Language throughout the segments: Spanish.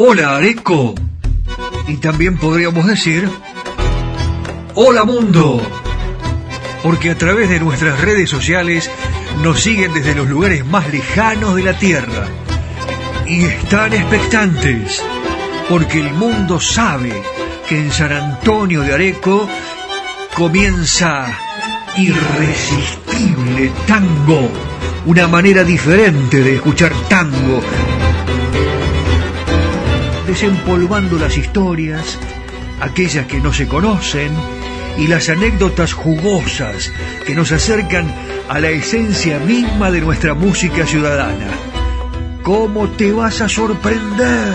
Hola Areco. Y también podríamos decir, Hola Mundo. Porque a través de nuestras redes sociales nos siguen desde los lugares más lejanos de la Tierra. Y están expectantes. Porque el mundo sabe que en San Antonio de Areco comienza irresistible tango. Una manera diferente de escuchar tango desempolvando las historias, aquellas que no se conocen, y las anécdotas jugosas que nos acercan a la esencia misma de nuestra música ciudadana. ¿Cómo te vas a sorprender?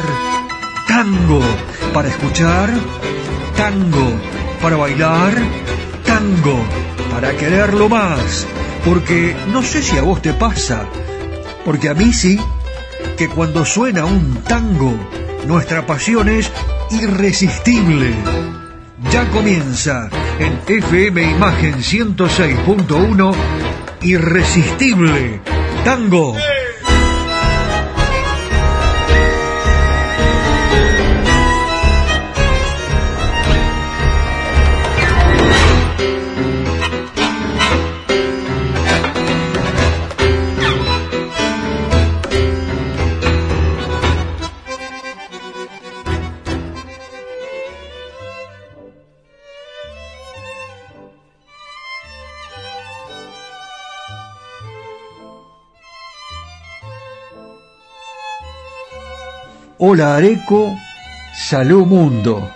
Tango para escuchar, tango para bailar, tango para quererlo más, porque no sé si a vos te pasa, porque a mí sí, que cuando suena un tango, nuestra pasión es irresistible. Ya comienza en FM Imagen 106.1 Irresistible Tango. Hola Areco, salud mundo.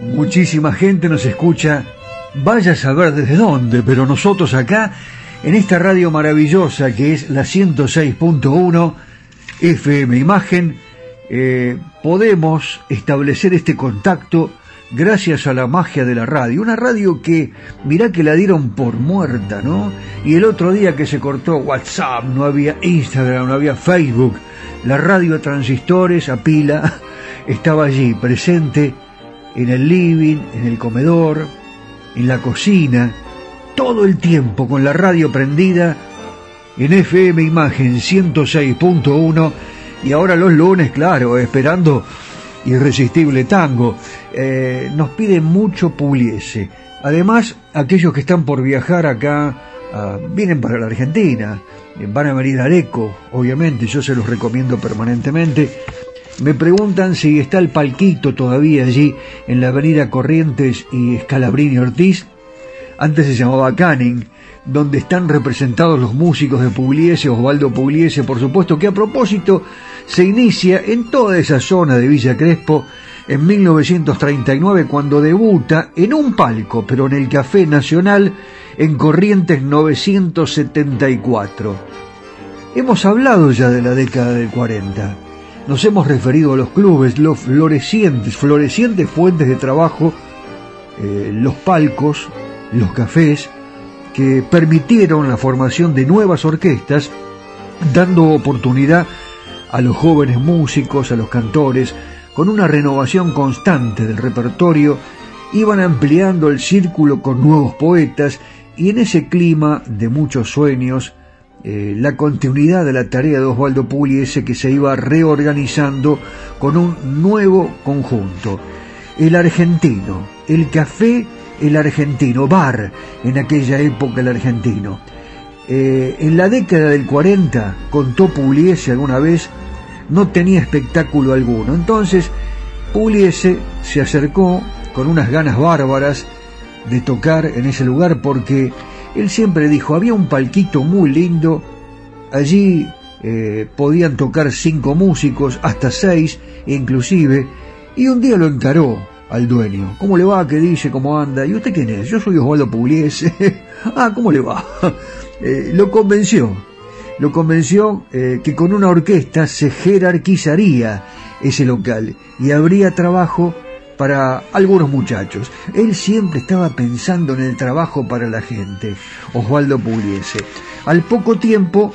Muchísima gente nos escucha, vaya a saber desde dónde, pero nosotros acá, en esta radio maravillosa que es la 106.1 FM Imagen, eh, podemos establecer este contacto gracias a la magia de la radio. Una radio que, mirá que la dieron por muerta, ¿no? Y el otro día que se cortó WhatsApp, no había Instagram, no había Facebook la radio transistores, a pila, estaba allí, presente en el living, en el comedor, en la cocina, todo el tiempo con la radio prendida en FM Imagen 106.1 y ahora los lunes, claro, esperando Irresistible Tango. Eh, nos piden mucho Pugliese. Además, aquellos que están por viajar acá ah, vienen para la Argentina van a venir a Areco, obviamente, yo se los recomiendo permanentemente. Me preguntan si está el palquito todavía allí en la avenida Corrientes y Escalabrini Ortiz. Antes se llamaba Canning, donde están representados los músicos de Pugliese, Osvaldo Pugliese, por supuesto, que a propósito se inicia en toda esa zona de Villa Crespo en 1939 cuando debuta en un palco, pero en el Café Nacional en Corrientes 974. Hemos hablado ya de la década del 40. Nos hemos referido a los clubes, los florecientes, florecientes fuentes de trabajo, eh, los palcos, los cafés, que permitieron la formación de nuevas orquestas, dando oportunidad a los jóvenes músicos, a los cantores, con una renovación constante del repertorio, iban ampliando el círculo con nuevos poetas y en ese clima de muchos sueños, eh, la continuidad de la tarea de Osvaldo Pugliese que se iba reorganizando con un nuevo conjunto. El argentino, el café, el argentino, bar, en aquella época el argentino. Eh, en la década del 40, contó Pugliese alguna vez, no tenía espectáculo alguno. Entonces, Pugliese se acercó con unas ganas bárbaras de tocar en ese lugar porque él siempre dijo, había un palquito muy lindo, allí eh, podían tocar cinco músicos, hasta seis inclusive, y un día lo encaró al dueño. ¿Cómo le va? ¿Qué dice? ¿Cómo anda? ¿Y usted quién es? Yo soy Osvaldo Pugliese. ah, ¿cómo le va? Eh, lo convenció. Lo convenció eh, que con una orquesta se jerarquizaría ese local y habría trabajo para algunos muchachos. Él siempre estaba pensando en el trabajo para la gente, Osvaldo Pugliese. Al poco tiempo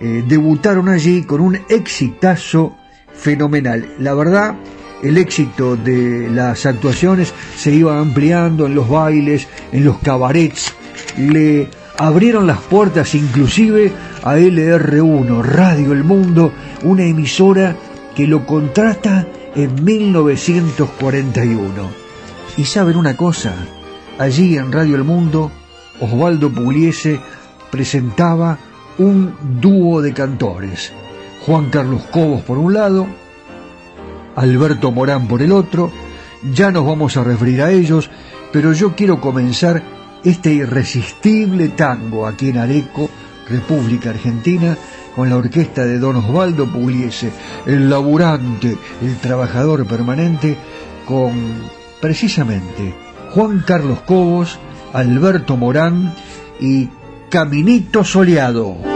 eh, debutaron allí con un exitazo fenomenal. La verdad, el éxito de las actuaciones se iba ampliando en los bailes, en los cabarets. Le abrieron las puertas inclusive a LR1, Radio El Mundo, una emisora que lo contrata en 1941. Y saben una cosa, allí en Radio El Mundo, Osvaldo Pugliese presentaba un dúo de cantores. Juan Carlos Cobos por un lado, Alberto Morán por el otro, ya nos vamos a referir a ellos, pero yo quiero comenzar este irresistible tango aquí en Areco, República Argentina, con la orquesta de don Osvaldo Pugliese, el laburante, el trabajador permanente, con precisamente Juan Carlos Cobos, Alberto Morán y Caminito Soleado.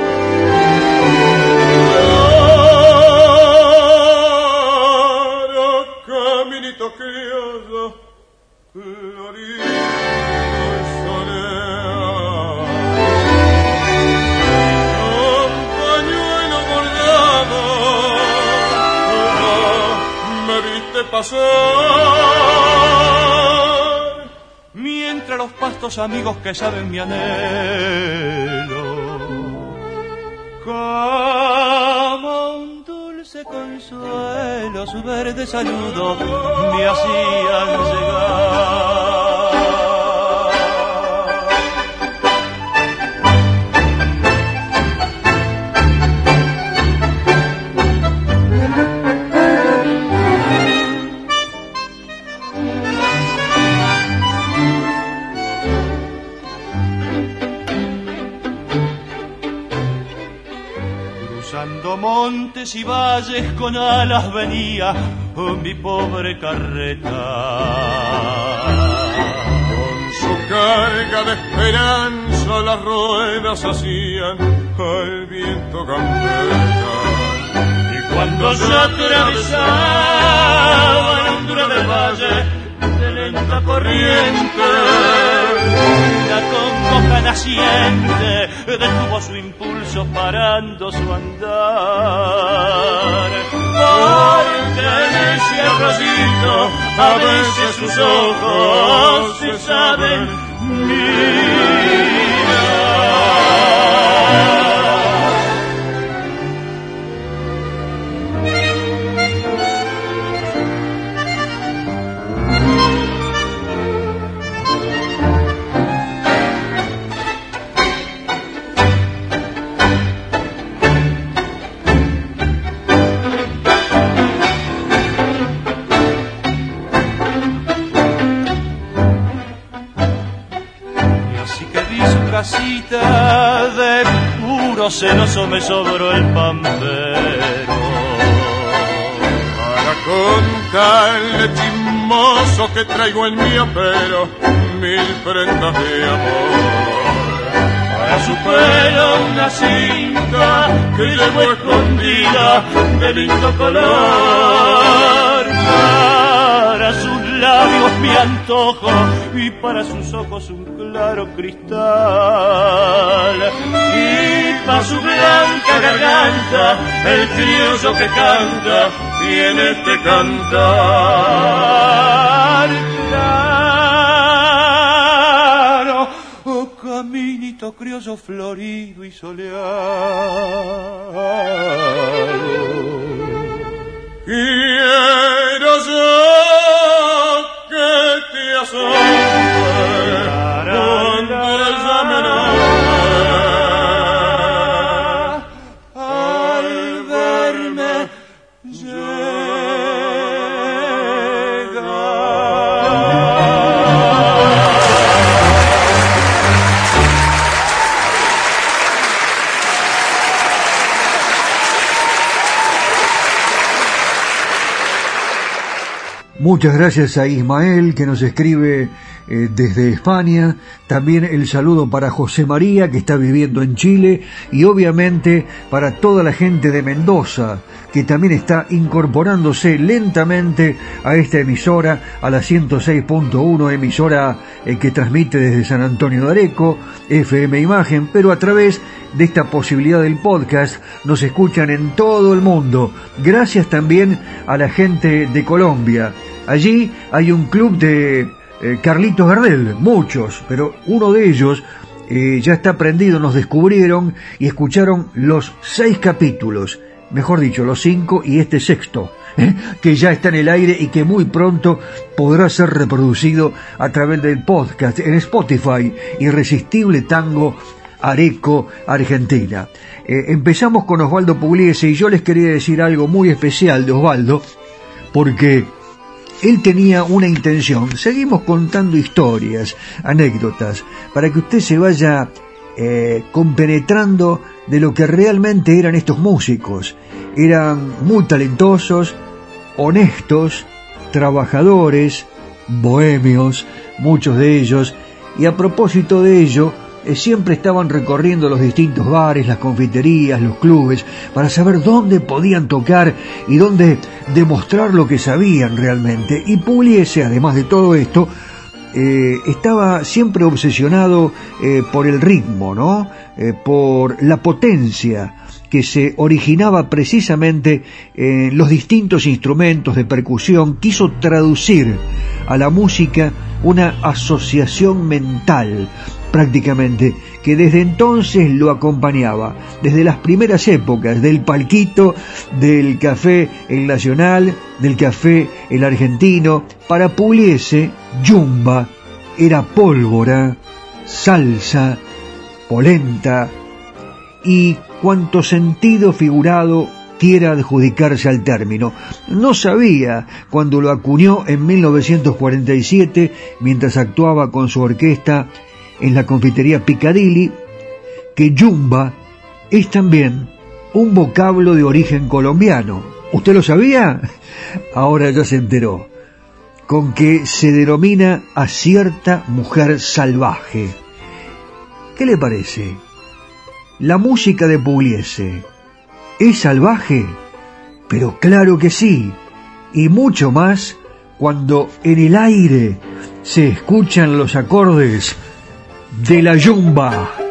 Pasar. Mientras los pastos amigos que saben mi anhelo, como un dulce consuelo, su verde saludo me hacían llegar. Montes y valles con alas venía mi pobre carreta. Con su carga de esperanza las ruedas hacían al viento gambeta. Y cuando se atravesaba la hondura del valle, de lenta corriente, la congoja naciente detuvo su impulso parando su andar. Porque en ese arroyito a veces sus ojos se saben mirar. De puro celoso me sobró el pampero. Para contarle chismoso que traigo en mi apero mil prendas de amor. Para su pelo una cinta que llevo escondida de lindo color. Para sus labios mi antojo y para sus ojos un claro cristal. Y para su blanca garganta el criollo que canta tiene que cantar. Claro, oh caminito criollo florido y soleado. Quiero te asombre Muchas gracias a Ismael que nos escribe eh, desde España, también el saludo para José María que está viviendo en Chile y obviamente para toda la gente de Mendoza que también está incorporándose lentamente a esta emisora, a la 106.1 emisora eh, que transmite desde San Antonio de Areco, FM Imagen, pero a través de esta posibilidad del podcast nos escuchan en todo el mundo. Gracias también a la gente de Colombia. Allí hay un club de eh, Carlitos Gardel, muchos, pero uno de ellos eh, ya está prendido, nos descubrieron y escucharon los seis capítulos. mejor dicho, los cinco y este sexto, ¿eh? que ya está en el aire y que muy pronto podrá ser reproducido a través del podcast en Spotify, Irresistible Tango Areco, Argentina. Empezamos con Osvaldo Pugliese y yo les quería decir algo muy especial de Osvaldo, porque él tenía una intención. Seguimos contando historias, anécdotas, para que usted se vaya eh, compenetrando de lo que realmente eran estos músicos. Eran muy talentosos, honestos, trabajadores, bohemios, muchos de ellos, y a propósito de ello, siempre estaban recorriendo los distintos bares, las confiterías, los clubes, para saber dónde podían tocar y dónde demostrar lo que sabían realmente. Y Pugliese, además de todo esto, eh, estaba siempre obsesionado eh, por el ritmo, ¿no? por la potencia que se originaba precisamente en los distintos instrumentos de percusión, quiso traducir a la música una asociación mental prácticamente, que desde entonces lo acompañaba, desde las primeras épocas, del palquito, del café el nacional, del café el argentino, para Pugliese, yumba, era pólvora, salsa, polenta y cuanto sentido figurado quiera adjudicarse al término. No sabía cuando lo acuñó en 1947 mientras actuaba con su orquesta en la confitería Piccadilly que yumba es también un vocablo de origen colombiano. ¿Usted lo sabía? Ahora ya se enteró. Con que se denomina a cierta mujer salvaje. ¿Qué le parece? La música de Pugliese es salvaje, pero claro que sí, y mucho más cuando en el aire se escuchan los acordes de la yumba.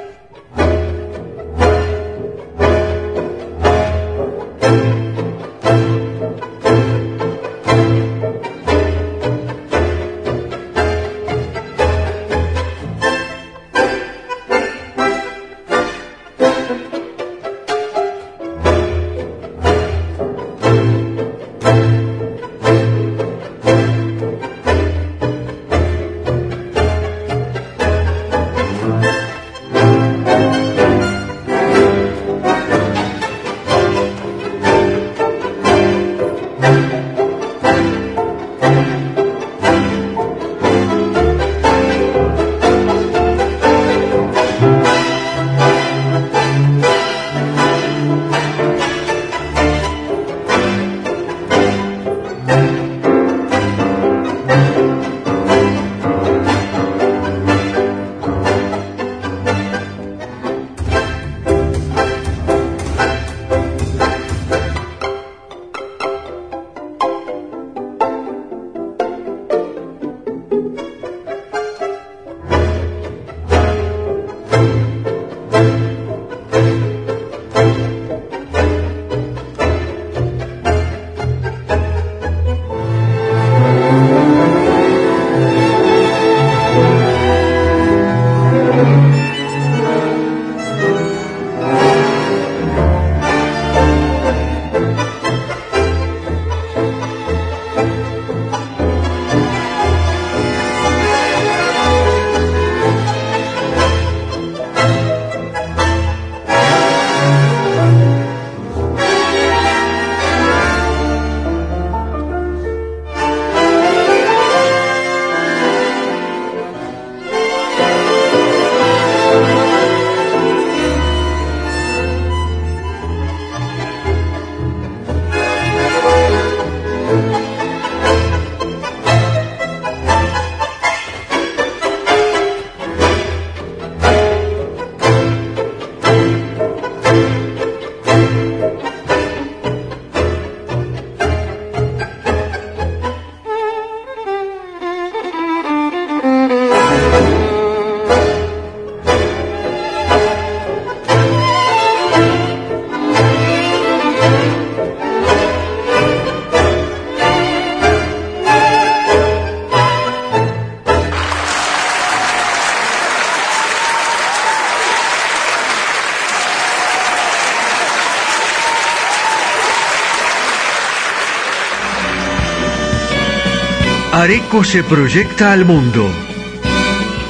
Areco se proyecta al mundo.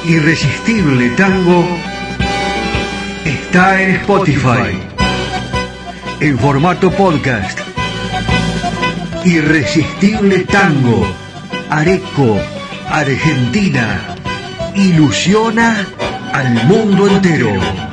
Irresistible Tango está en Spotify. En formato podcast. Irresistible Tango. Areco, Argentina. Ilusiona al mundo entero.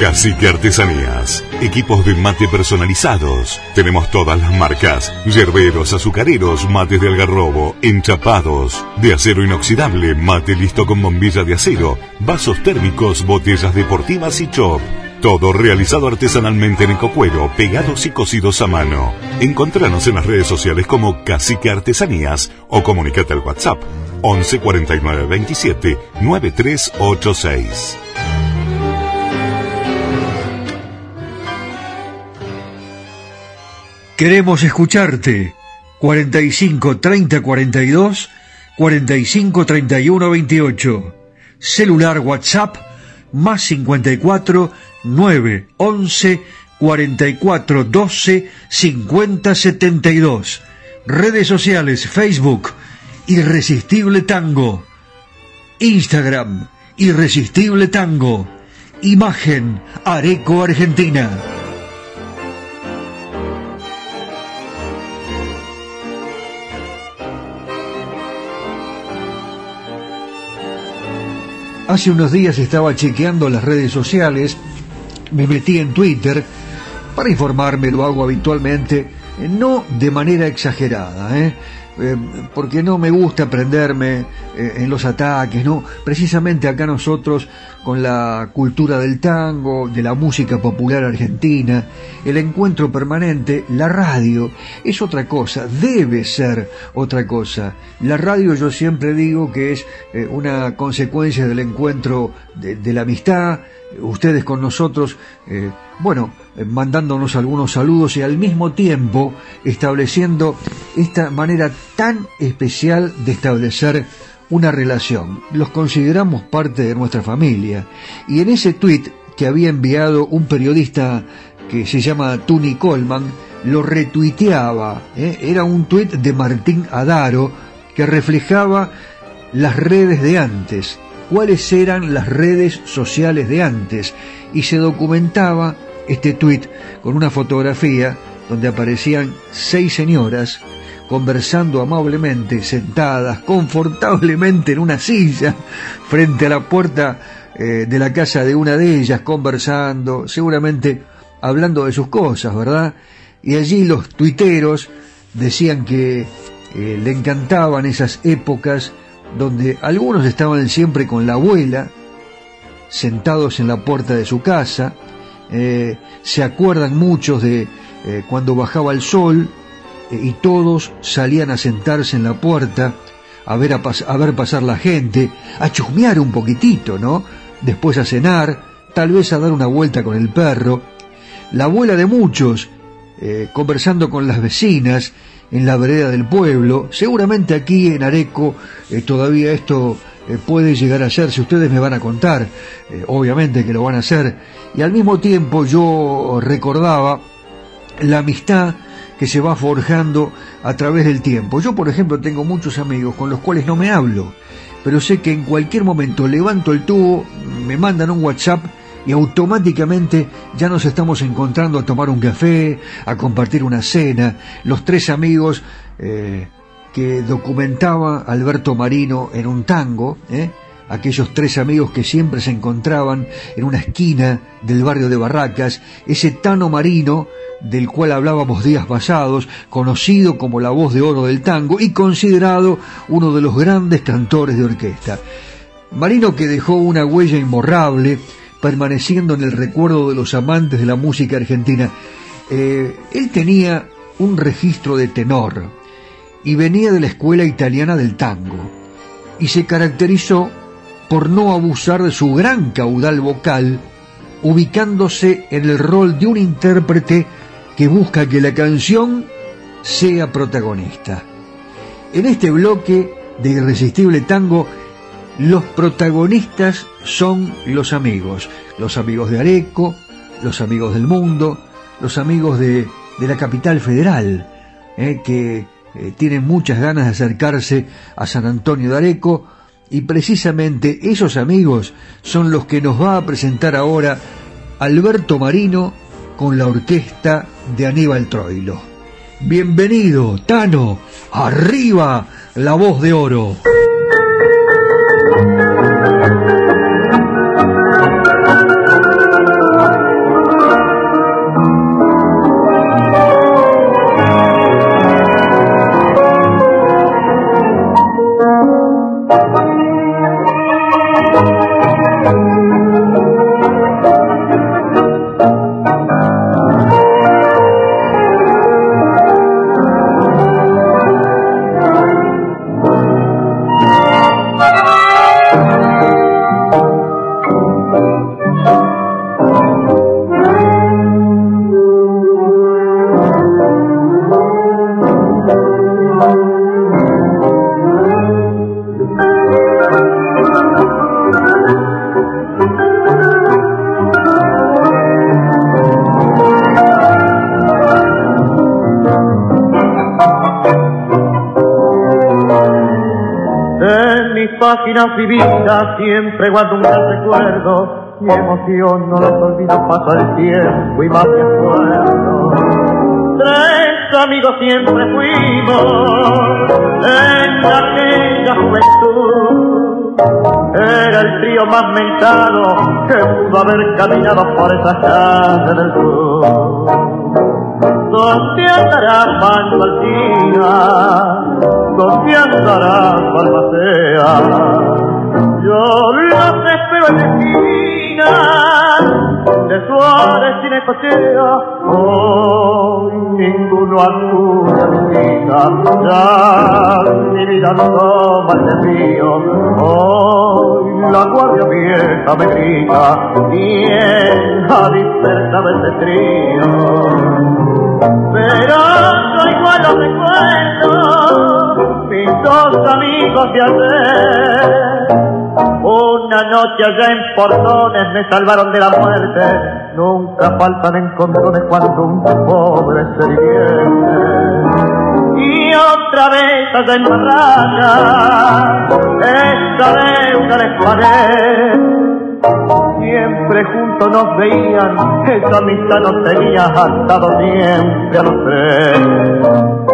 Cacique Artesanías. Equipos de mate personalizados. Tenemos todas las marcas. Yerberos, azucareros, mates de algarrobo, enchapados, de acero inoxidable, mate listo con bombilla de acero, vasos térmicos, botellas deportivas y chop. Todo realizado artesanalmente en ecocuero, pegados y cosidos a mano. Encontranos en las redes sociales como Cacique Artesanías o comunicate al WhatsApp 11 49 27 9386. Queremos escucharte. 45 30 42 45 31 28. Celular WhatsApp más 54 9 11 44 12 50 72. Redes sociales Facebook Irresistible Tango. Instagram Irresistible Tango. Imagen Areco Argentina. Hace unos días estaba chequeando las redes sociales, me metí en Twitter para informarme, lo hago habitualmente, eh, no de manera exagerada, ¿eh? Eh, porque no me gusta prenderme en los ataques, no, precisamente acá nosotros con la cultura del tango, de la música popular argentina, el encuentro permanente, la radio es otra cosa, debe ser otra cosa. La radio yo siempre digo que es una consecuencia del encuentro de la amistad, ustedes con nosotros, eh, bueno, eh, mandándonos algunos saludos y al mismo tiempo estableciendo esta manera tan especial de establecer una relación. Los consideramos parte de nuestra familia. Y en ese tweet que había enviado un periodista que se llama Tony Coleman, lo retuiteaba. ¿eh? Era un tuit de Martín Adaro que reflejaba las redes de antes, cuáles eran las redes sociales de antes y se documentaba este tuit con una fotografía donde aparecían seis señoras conversando amablemente, sentadas confortablemente en una silla frente a la puerta eh, de la casa de una de ellas, conversando, seguramente hablando de sus cosas, ¿verdad? Y allí los tuiteros decían que eh, le encantaban esas épocas donde algunos estaban siempre con la abuela, sentados en la puerta de su casa, eh, se acuerdan muchos de cuando bajaba el sol y todos salían a sentarse en la puerta a ver, a, ver pasar la gente, a chusmear un poquitito, ¿no? Después a cenar, tal vez a dar una vuelta con el perro. La abuela de muchos, conversando con las vecinas, en la vereda del pueblo. Seguramente aquí en Areco eh, todavía esto eh, puede llegar a ser, si ustedes me van a contar, eh, obviamente que lo van a hacer. Y al mismo tiempo yo recordaba la amistad que se va forjando a través del tiempo. Yo, por ejemplo, tengo muchos amigos con los cuales no me hablo, pero sé que en cualquier momento levanto el tubo, me mandan un WhatsApp y automáticamente ya nos estamos encontrando a tomar un café, a compartir una cena, los tres amigos eh, que documentaba Alberto Marino en un tango, ¿eh? Aquellos tres amigos que siempre se encontraban en una esquina del barrio de Barracas, ese Tano Marino del cual hablábamos días pasados, conocido como la voz de oro del tango y considerado uno de los grandes cantores de orquesta. Marino que dejó una huella imborrable, permaneciendo en el recuerdo de los amantes de la música argentina. Eh, él tenía un registro de tenor y venía de la escuela italiana del tango y se caracterizó por no abusar de su gran caudal vocal, ubicándose en el rol de un intérprete que busca que la canción sea protagonista. En este bloque de Irresistible Tango los protagonistas son los amigos, los amigos de Areco, los amigos del mundo, los amigos de, la capital federal, eh, que eh, tienen muchas ganas de acercarse a San Antonio de Areco, y precisamente esos amigos son los que nos va a presentar ahora Alberto Marino con la orquesta de Aníbal Troilo. Bienvenido, Tano, arriba la voz de oro. Vivida siempre guardo un gran recuerdo. Mi emoción no la olvido, pasa el tiempo y más me acuerdo. Tres amigos siempre fuimos en aquella juventud. Era el trío más mentado que pudo haber caminado por esa calles del sur. ¿Dónde andará? ¿Dónde andará Balmacea? Yo los espero en la esquina de Suárez y Necochea. Hoy ninguno acude a mi vida, ya mi vida no toma el desvío. Hoy la guardia vieja me grita, ¿quién ha despertado este trío? Pero no igual los recuerdos, mis dos amigos de ayer. Una noche allá en Portones me salvaron de la muerte. Nunca faltan encontrones cuando un pobre se divierte. Y otra vez allá en Barraca, esta deuda les pagué siempre juntos nos veían, esa amistad nos tenía atado siempre a los tres.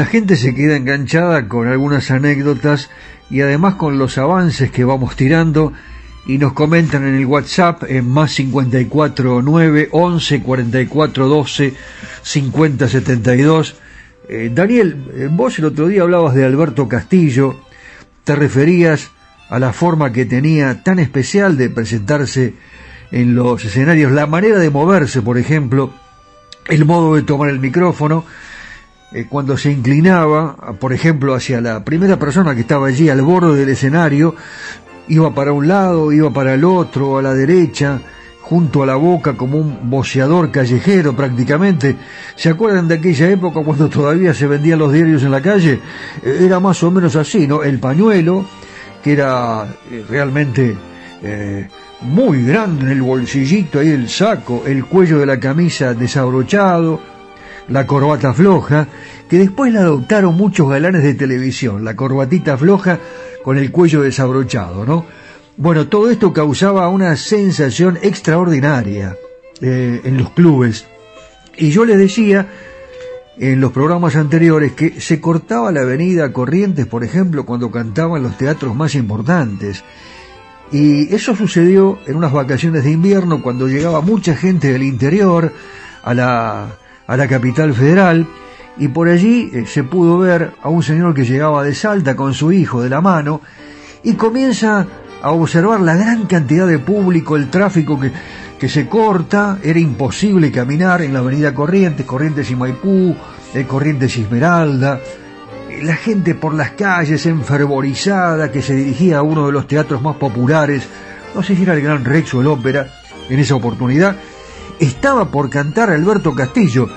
La gente se queda enganchada con algunas anécdotas y además con los avances que vamos tirando y nos comentan en el WhatsApp en más 54 9 11 44 12 50 72. Daniel, eh, vos el otro día hablabas de Alberto Castillo, te referías a la forma que tenía tan especial de presentarse en los escenarios, la manera de moverse, por ejemplo, el modo de tomar el micrófono, eh, cuando se inclinaba, por ejemplo, hacia la primera persona que estaba allí al borde del escenario, iba para un lado, iba para el otro, a la derecha, junto a la boca como un boceador callejero prácticamente. ¿Se acuerdan de aquella época cuando todavía se vendían los diarios en la calle? Eh, era más o menos así, ¿no? El pañuelo, que era eh, realmente muy grande en el bolsillito, ahí el saco, el cuello de la camisa desabrochado, la corbata floja, que después la adoptaron muchos galanes de televisión, la corbatita floja con el cuello desabrochado, ¿no? Bueno, todo esto causaba una sensación extraordinaria eh, en los clubes. Y yo les decía en los programas anteriores que se cortaba la avenida Corrientes, por ejemplo, cuando cantaban los teatros más importantes. Y eso sucedió en unas vacaciones de invierno cuando llegaba mucha gente del interior a la, a la capital federal y por allí eh, se pudo ver a un señor que llegaba de Salta con su hijo de la mano y comienza a observar la gran cantidad de público, el tráfico que, que se corta, era imposible caminar en la avenida Corrientes, Corrientes y Maipú, eh, Corrientes y Esmeralda, la gente por las calles enfervorizada que se dirigía a uno de los teatros más populares, no sé si era el Gran Rex o el Ópera, en esa oportunidad, estaba por cantar Alberto Castillo,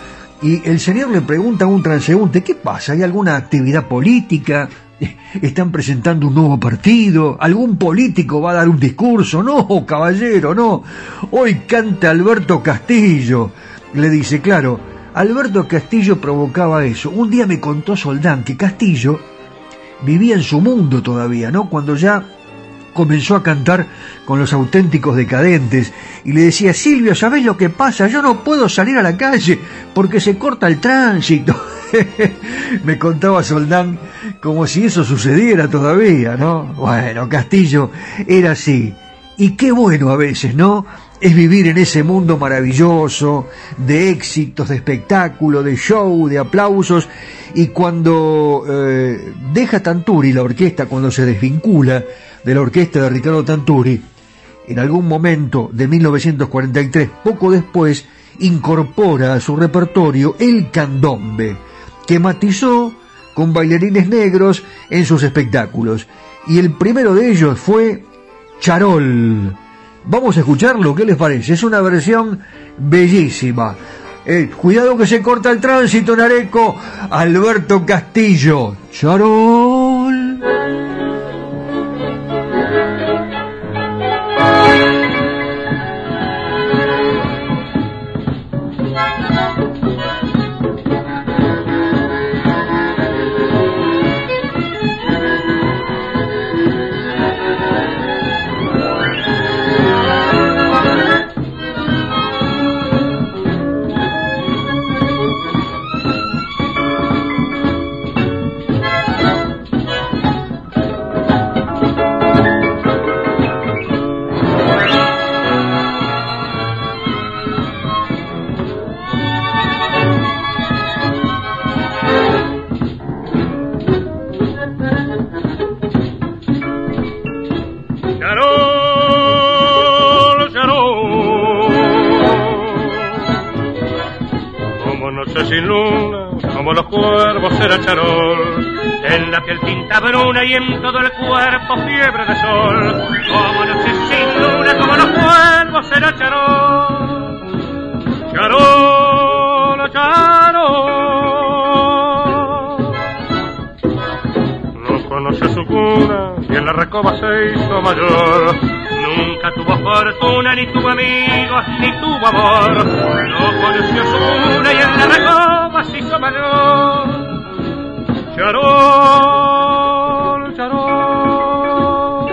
y el señor le pregunta a un transeúnte, ¿qué pasa? ¿Hay alguna actividad política? ¿Están presentando un nuevo partido? ¿Algún político va a dar un discurso? No, caballero, no. Hoy canta Alberto Castillo. Le dice, claro, Alberto Castillo provocaba eso. Un día me contó Soldán que Castillo vivía en su mundo todavía, ¿no? Cuando ya comenzó a cantar con los auténticos decadentes y le decía, Silvio, ¿sabés lo que pasa? Yo no puedo salir a la calle porque se corta el tránsito. Me contaba Soldán como si eso sucediera todavía, ¿no? Bueno, Castillo era así. Y qué bueno a veces, ¿no? Es vivir en ese mundo maravilloso de éxitos, de espectáculo, de show, de aplausos. Y cuando eh, deja Tanturi la orquesta, cuando se desvincula de la orquesta de Ricardo Tanturi, en algún momento de 1943, poco después, incorpora a su repertorio el candombe, que matizó con bailarines negros en sus espectáculos. Y el primero de ellos fue Charol. Vamos a escucharlo, ¿qué les parece? Es una versión bellísima. Eh, cuidado que se corta el tránsito, Nareco. Alberto Castillo. Charol. Ni tuvo amigos, ni tuvo amor. No conoció su cuna y en la recoba se hizo mayor. Charol, charol.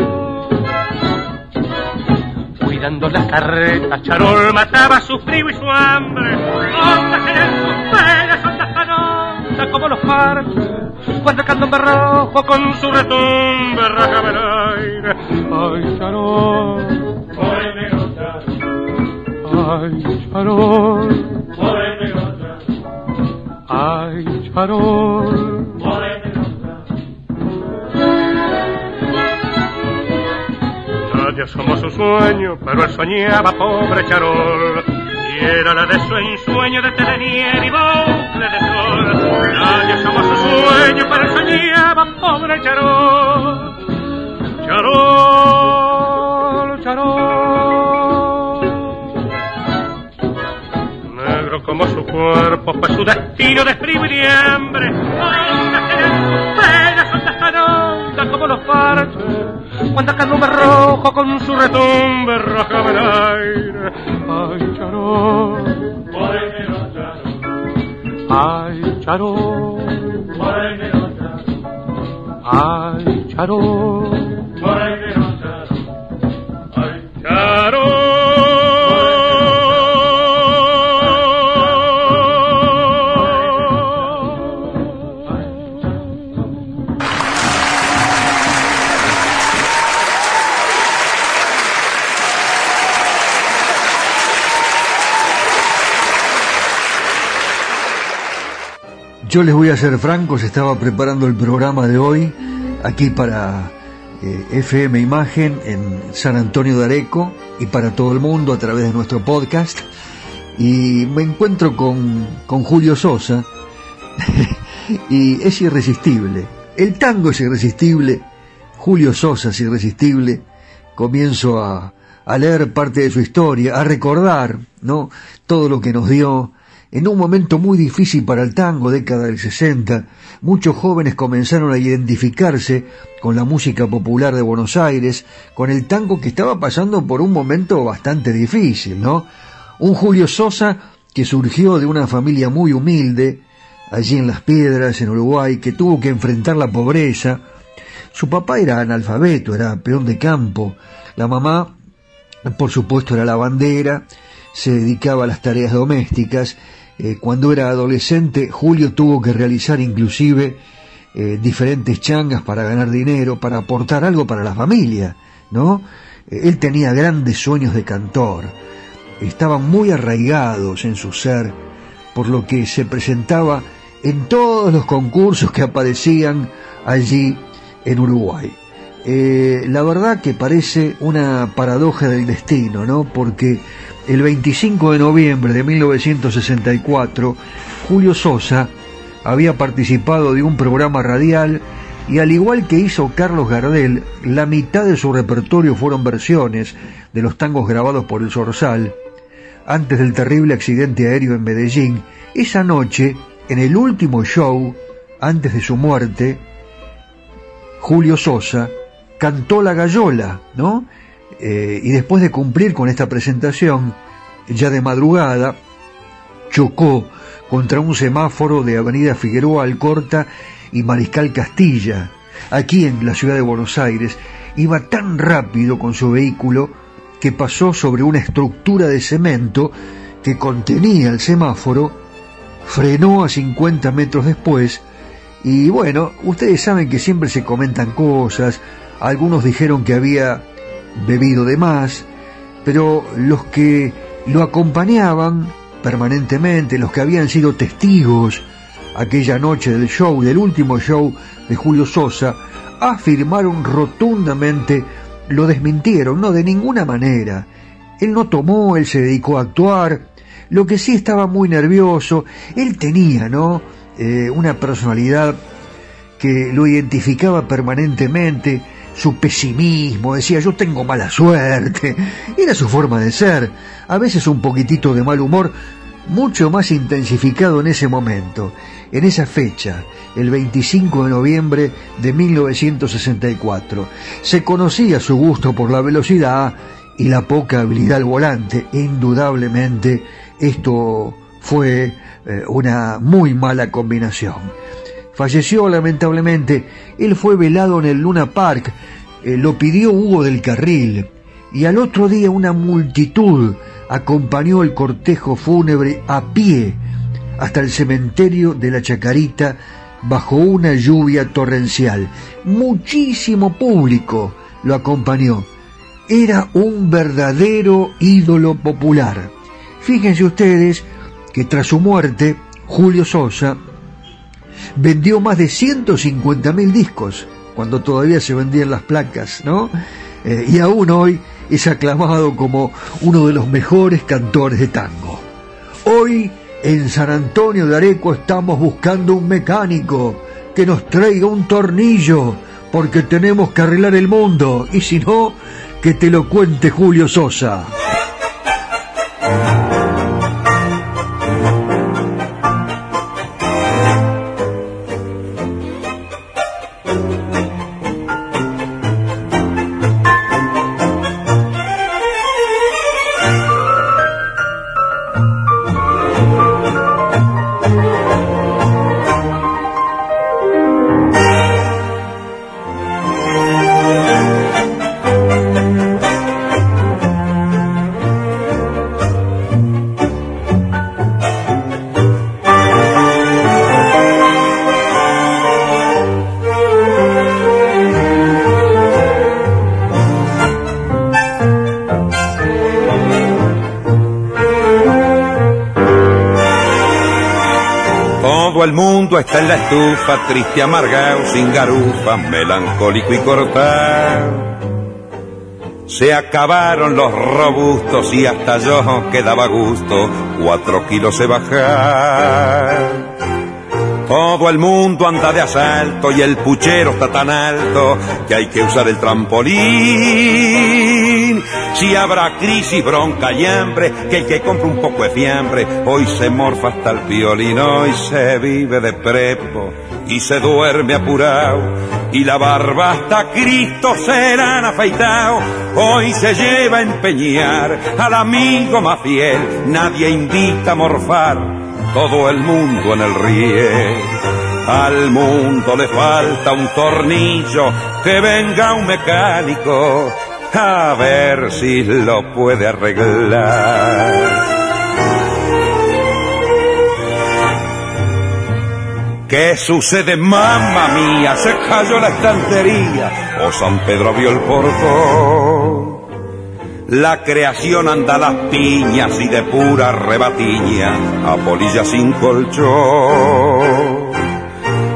Cuidando las carretas, Charol mataba su frío y su hambre. Ondas en sus penas, ondas tan hondas como los parches. Cuando el candombe rojo con su retumbe rajaba el aire. Ay, Charol. Ay, Charol. Ay, Charol. Nadie somos su sueño, pero él soñaba pobre Charol. Y era la de su ensueño de telenier y bucle de sol. Nadie somos su sueño, pero él soñaba pobre Charol. Charol, Charol. Cuerpo fue su destino de frío y de hambre. Ondas en sus penas, ondas tan hondas como los parches. Cuando el candombe rojo con su retumbe rajaba el aire. Ay, charol. Ay, charol. Ay, charol. Ay, charol. Yo les voy a ser francos, estaba preparando el programa de hoy aquí para eh, FM Imagen en San Antonio de Areco y para todo el mundo a través de nuestro podcast y me encuentro con, con Julio Sosa y es irresistible. El tango es irresistible, Julio Sosa es irresistible. Comienzo a, a leer parte de su historia, a recordar, ¿no? Todo lo que nos dio en un momento muy difícil para el tango, década del 60, muchos jóvenes comenzaron a identificarse con la música popular de Buenos Aires, con el tango que estaba pasando por un momento bastante difícil, ¿no? Un Julio Sosa que surgió de una familia muy humilde, allí en Las Piedras, en Uruguay, que tuvo que enfrentar la pobreza. Su papá era analfabeto, era peón de campo. La mamá, por supuesto, era lavandera, se dedicaba a las tareas domésticas eh, cuando era adolescente, Julio tuvo que realizar inclusive eh, diferentes changas para ganar dinero, para aportar algo para la familia, ¿no? Eh, él tenía grandes sueños de cantor, estaban muy arraigados en su ser, por lo que se presentaba en todos los concursos que aparecían allí en Uruguay. la verdad que parece una paradoja del destino, ¿no? Porque el 25 de noviembre de 1964, Julio Sosa había participado de un programa radial y al igual que hizo Carlos Gardel, la mitad de su repertorio fueron versiones de los tangos grabados por el Sorsal. Antes del terrible accidente aéreo en Medellín, esa noche, en el último show, antes de su muerte, Julio Sosa cantó La Gallola, ¿no? Eh, y después de cumplir con esta presentación, ya de madrugada, chocó contra un semáforo de Avenida Figueroa Alcorta y Mariscal Castilla, aquí en la ciudad de Buenos Aires. Iba tan rápido con su vehículo que pasó sobre una estructura de cemento que contenía el semáforo, frenó a 50 metros después y bueno, ustedes saben que siempre se comentan cosas, algunos dijeron que había bebido de más, pero los que lo acompañaban permanentemente, los que habían sido testigos aquella noche del show, del último show de Julio Sosa, afirmaron rotundamente, lo desmintieron, no de ninguna manera. Él no tomó, él se dedicó a actuar, lo que sí estaba muy nervioso, él tenía, ¿no? Eh, una personalidad que lo identificaba permanentemente, su pesimismo, decía yo tengo mala suerte, era su forma de ser, a veces un poquitito de mal humor, mucho más intensificado en ese momento, en esa fecha, el 25 de noviembre de 1964. Se conocía su gusto por la velocidad y la poca habilidad al volante, indudablemente esto fue eh, una muy mala combinación. Falleció lamentablemente. Él fue velado en el Luna Park. Eh, lo pidió Hugo del Carril. Y al otro día una multitud acompañó el cortejo fúnebre a pie hasta el cementerio de la Chacarita bajo una lluvia torrencial. Muchísimo público lo acompañó. Era un verdadero ídolo popular. Fíjense ustedes que tras su muerte, Julio Sosa vendió más de 150 mil discos, cuando todavía se vendían las placas, ¿no? Eh, y aún hoy es aclamado como uno de los mejores cantores de tango. Hoy en San Antonio de Areco estamos buscando un mecánico que nos traiga un tornillo, porque tenemos que arreglar el mundo, y si no, que te lo cuente Julio Sosa. Triste, amargado, sin garufa, melancólico y cortado. Se acabaron los robustos y hasta yo quedaba gusto, cuatro kilos se bajar. Todo el mundo anda de asalto y el puchero está tan alto que hay que usar el trampolín. Si habrá crisis, bronca y hambre, que el que compra un poco de fiambre, hoy se morfa hasta el violín, hoy se vive de prepo y se duerme apurado. Y la barba hasta Cristo serán afeitado, hoy se lleva a empeñar al amigo más fiel, nadie invita a morfar todo el mundo en el río. Al mundo le falta un tornillo, que venga un mecánico a ver si lo puede arreglar. ¿Qué sucede, mamá mía? Se cayó la estantería o San Pedro vio el portón. La creación anda a las piñas y de pura rebatiña, a polilla sin colchón.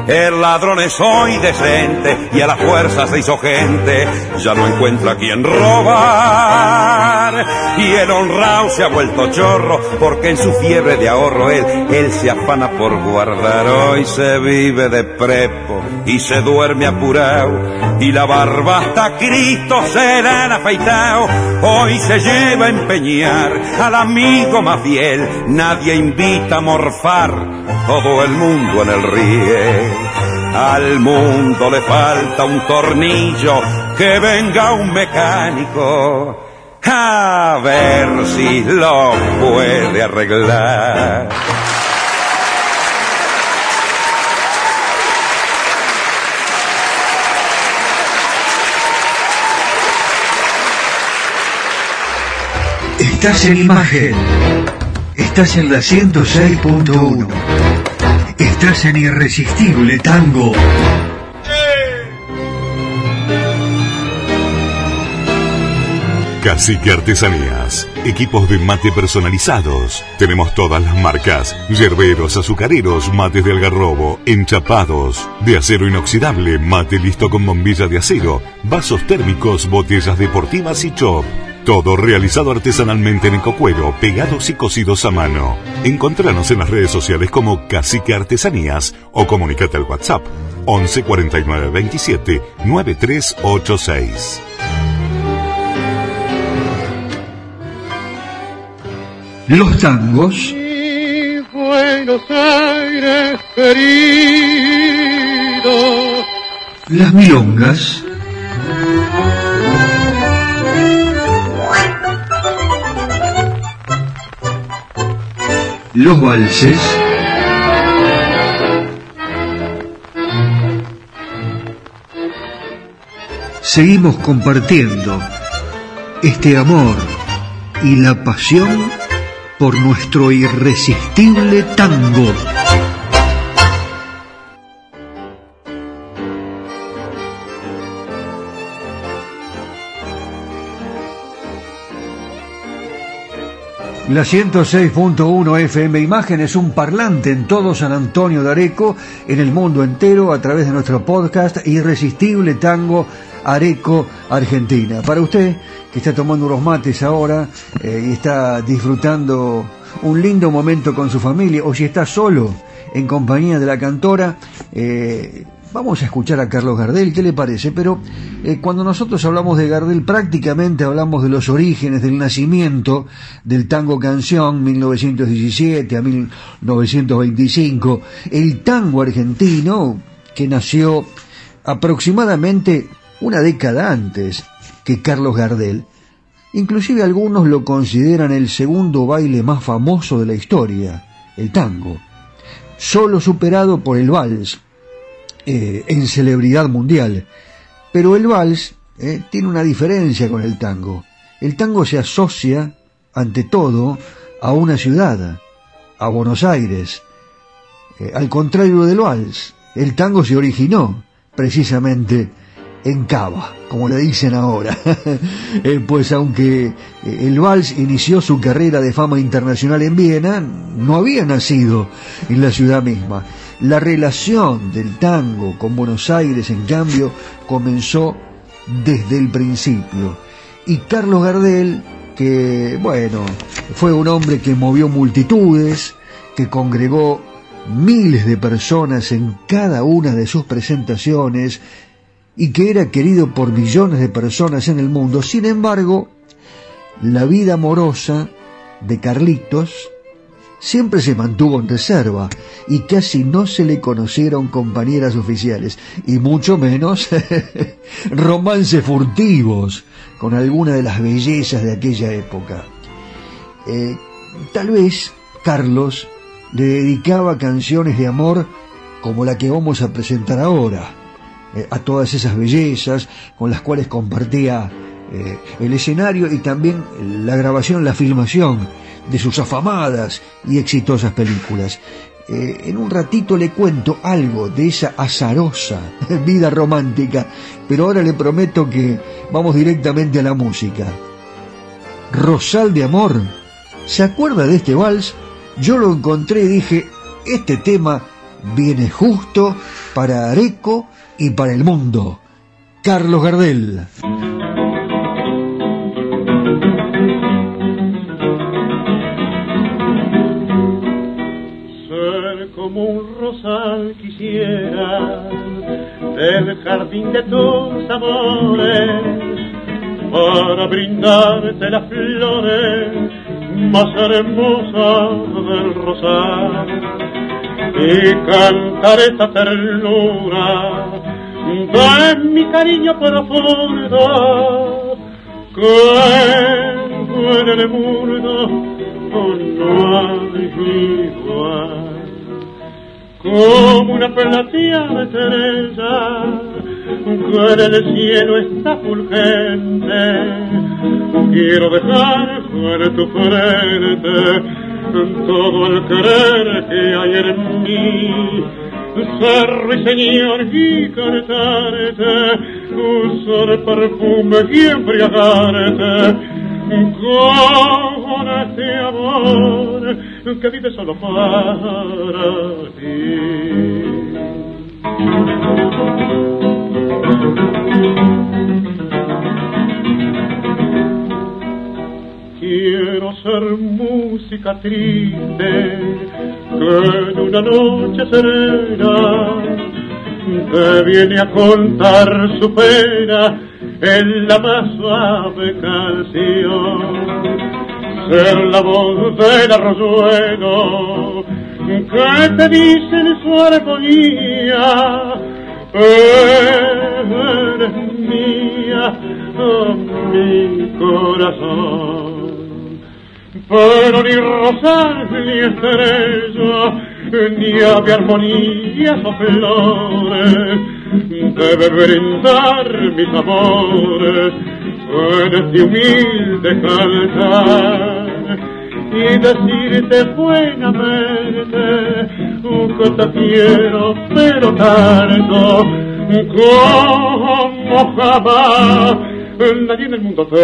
El ladrón es hoy decente y a la fuerza se hizo gente, ya no encuentra quien robar. Y el honrado se ha vuelto chorro porque en su fiebre de ahorro él, él se afana por guardar. Hoy se vive de prepo y se duerme apurado y la barba hasta Cristo se la han afeitado. Hoy se lleva a empeñar al amigo más fiel, nadie invita a morfar, todo el mundo en el río. Al mundo le falta un tornillo, que venga un mecánico a ver si lo puede arreglar. Estás en imagen. Estás en la 106.1. Estás en Irresistible Tango. Cacique Artesanías. Equipos de mate personalizados. Tenemos todas las marcas. Yerberos, azucareros, mates de algarrobo, enchapados. De acero inoxidable, mate listo con bombilla de acero. Vasos térmicos, botellas deportivas y chop. Todo realizado artesanalmente en ecocuero, pegados y cosidos a mano. Encontranos en las redes sociales como Cacique Artesanías o comunicate al WhatsApp 11 49 27 9386. Los tangos. Mi Buenos Aires querido. Las milongas. Los valses. Seguimos compartiendo este amor y la pasión por nuestro irresistible tango. La 106.1 FM Imagen es un parlante en todo San Antonio de Areco, en el mundo entero, a través de nuestro podcast Irresistible Tango Areco Argentina. Para usted que está tomando unos mates ahora eh, y está disfrutando un lindo momento con su familia, o si está solo en compañía de la cantora, eh, Vamos a escuchar a Carlos Gardel, ¿qué le parece? Pero eh, cuando nosotros hablamos de Gardel, prácticamente hablamos de los orígenes, del nacimiento del tango canción 1917 a 1925, el tango argentino que nació aproximadamente una década antes que Carlos Gardel. Inclusive algunos lo consideran el segundo baile más famoso de la historia, el tango, solo superado por el vals, eh, en celebridad mundial. Pero el vals eh, tiene una diferencia con el tango. El tango se asocia, ante todo, a una ciudad, a Buenos Aires. Eh, al contrario del vals, el tango se originó precisamente en Cava, como le dicen ahora. pues aunque el vals inició su carrera de fama internacional en Viena, no había nacido en la ciudad misma. La relación del tango con Buenos Aires, en cambio, comenzó desde el principio. Y Carlos Gardel, que, bueno, fue un hombre que movió multitudes, que congregó miles de personas en cada una de sus presentaciones y que era querido por millones de personas en el mundo. Sin embargo, la vida amorosa de Carlitos siempre se mantuvo en reserva y casi no se le conocieron compañeras oficiales y mucho menos romances furtivos con alguna de las bellezas de aquella época. Eh, tal vez Carlos le dedicaba canciones de amor como la que vamos a presentar ahora, eh, a todas esas bellezas con las cuales compartía eh, el escenario y también la grabación, la filmación de sus afamadas y exitosas películas. Eh, en un ratito le cuento algo de esa azarosa vida romántica, pero ahora le prometo que vamos directamente a la música. Rosal de Amor, ¿se acuerda de este vals? Yo lo encontré y dije, este tema viene justo para Areco y para el mundo. Carlos Gardel. Como un rosal quisiera del jardín de tus amores para brindarte las flores más hermosas del rosal. Y cantar esta ternura de mi cariño profundo que en el mundo no hay igual como una plateada estrella que en el cielo está fulgente. Quiero dejar en tu frente todo el querer que hay en mí. Ser ruiseñor y cantarte usar perfume y embriagarte con este amor que vive solo para ti. Quiero ser música triste que en una noche serena te viene a contar su pena en la más suave canción. Ser la voz del arroyuelo que te dice en su armonía eres mía, oh, mi corazón. Pero ni rosal ni estrella, ni ave armonías o flores, debe brindar mis amores en este humilde cantar y decirte buenamente que te quiero pero tanto como jamás nadie en el mundo te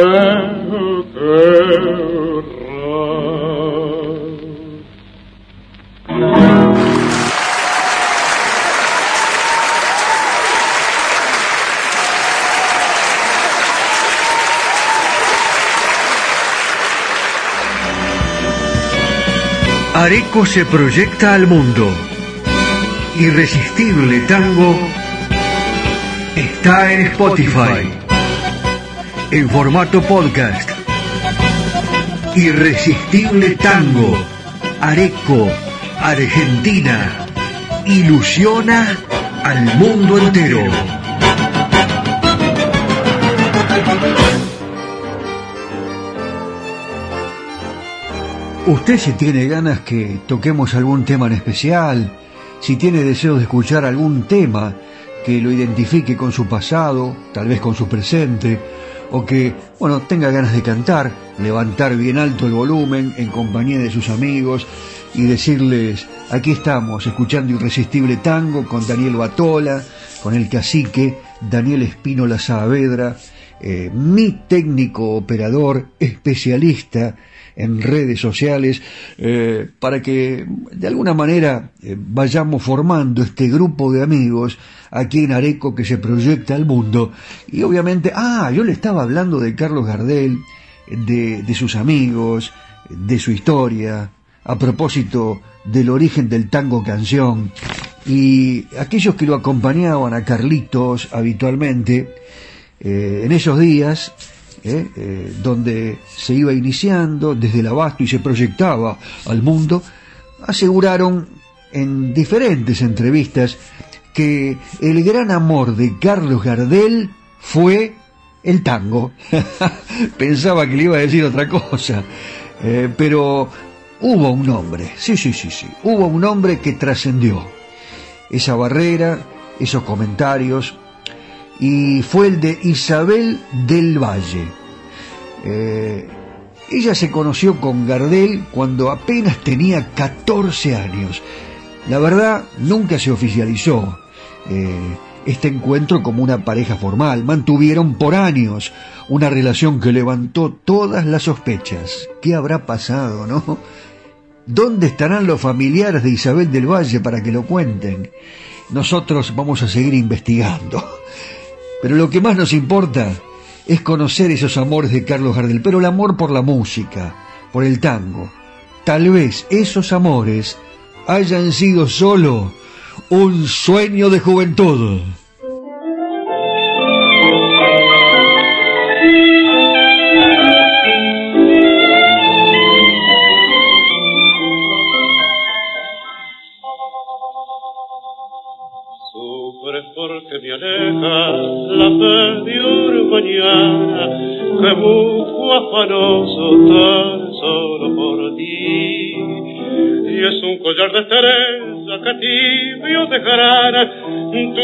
querrá. Areco se proyecta al mundo. Irresistible Tango está en Spotify. En formato podcast. Irresistible Tango. Areco, Argentina. Ilusiona al mundo entero. Usted si tiene ganas que toquemos algún tema en especial, si tiene deseos de escuchar algún tema que lo identifique con su pasado, tal vez con su presente, o que, bueno, tenga ganas de cantar, levantar bien alto el volumen en compañía de sus amigos y decirles, aquí estamos, escuchando Irresistible Tango con Daniel Batola, con el cacique Daniel Espínola Saavedra eh, mi técnico operador especialista en redes sociales eh, para que de alguna manera eh, vayamos formando este grupo de amigos aquí en Areco que se proyecta al mundo. Y obviamente ah yo le estaba hablando de Carlos Gardel de, de sus amigos de su historia a propósito del origen del tango canción. Y aquellos que lo acompañaban a Carlitos habitualmente eh, en esos días ¿eh? Eh, donde se iba iniciando desde el abasto y se proyectaba al mundo, aseguraron en diferentes entrevistas que el gran amor de Carlos Gardel fue el tango. Pensaba que le iba a decir otra cosa, eh, pero hubo un hombre, sí, sí, sí, sí, hubo un hombre que trascendió esa barrera, esos comentarios, y fue el de Isabel del Valle. Eh, ella se conoció con Gardel cuando apenas tenía 14 años. La verdad, nunca se oficializó eh, este encuentro como una pareja formal. Mantuvieron por años una relación que levantó todas las sospechas. ¿Qué habrá pasado, no? ¿Dónde estarán los familiares de Isabel del Valle para que lo cuenten? Nosotros vamos a seguir investigando. Pero lo que más nos importa es conocer esos amores de Carlos Gardel, pero el amor por la música, por el tango. Tal vez esos amores hayan sido solo un sueño de juventud.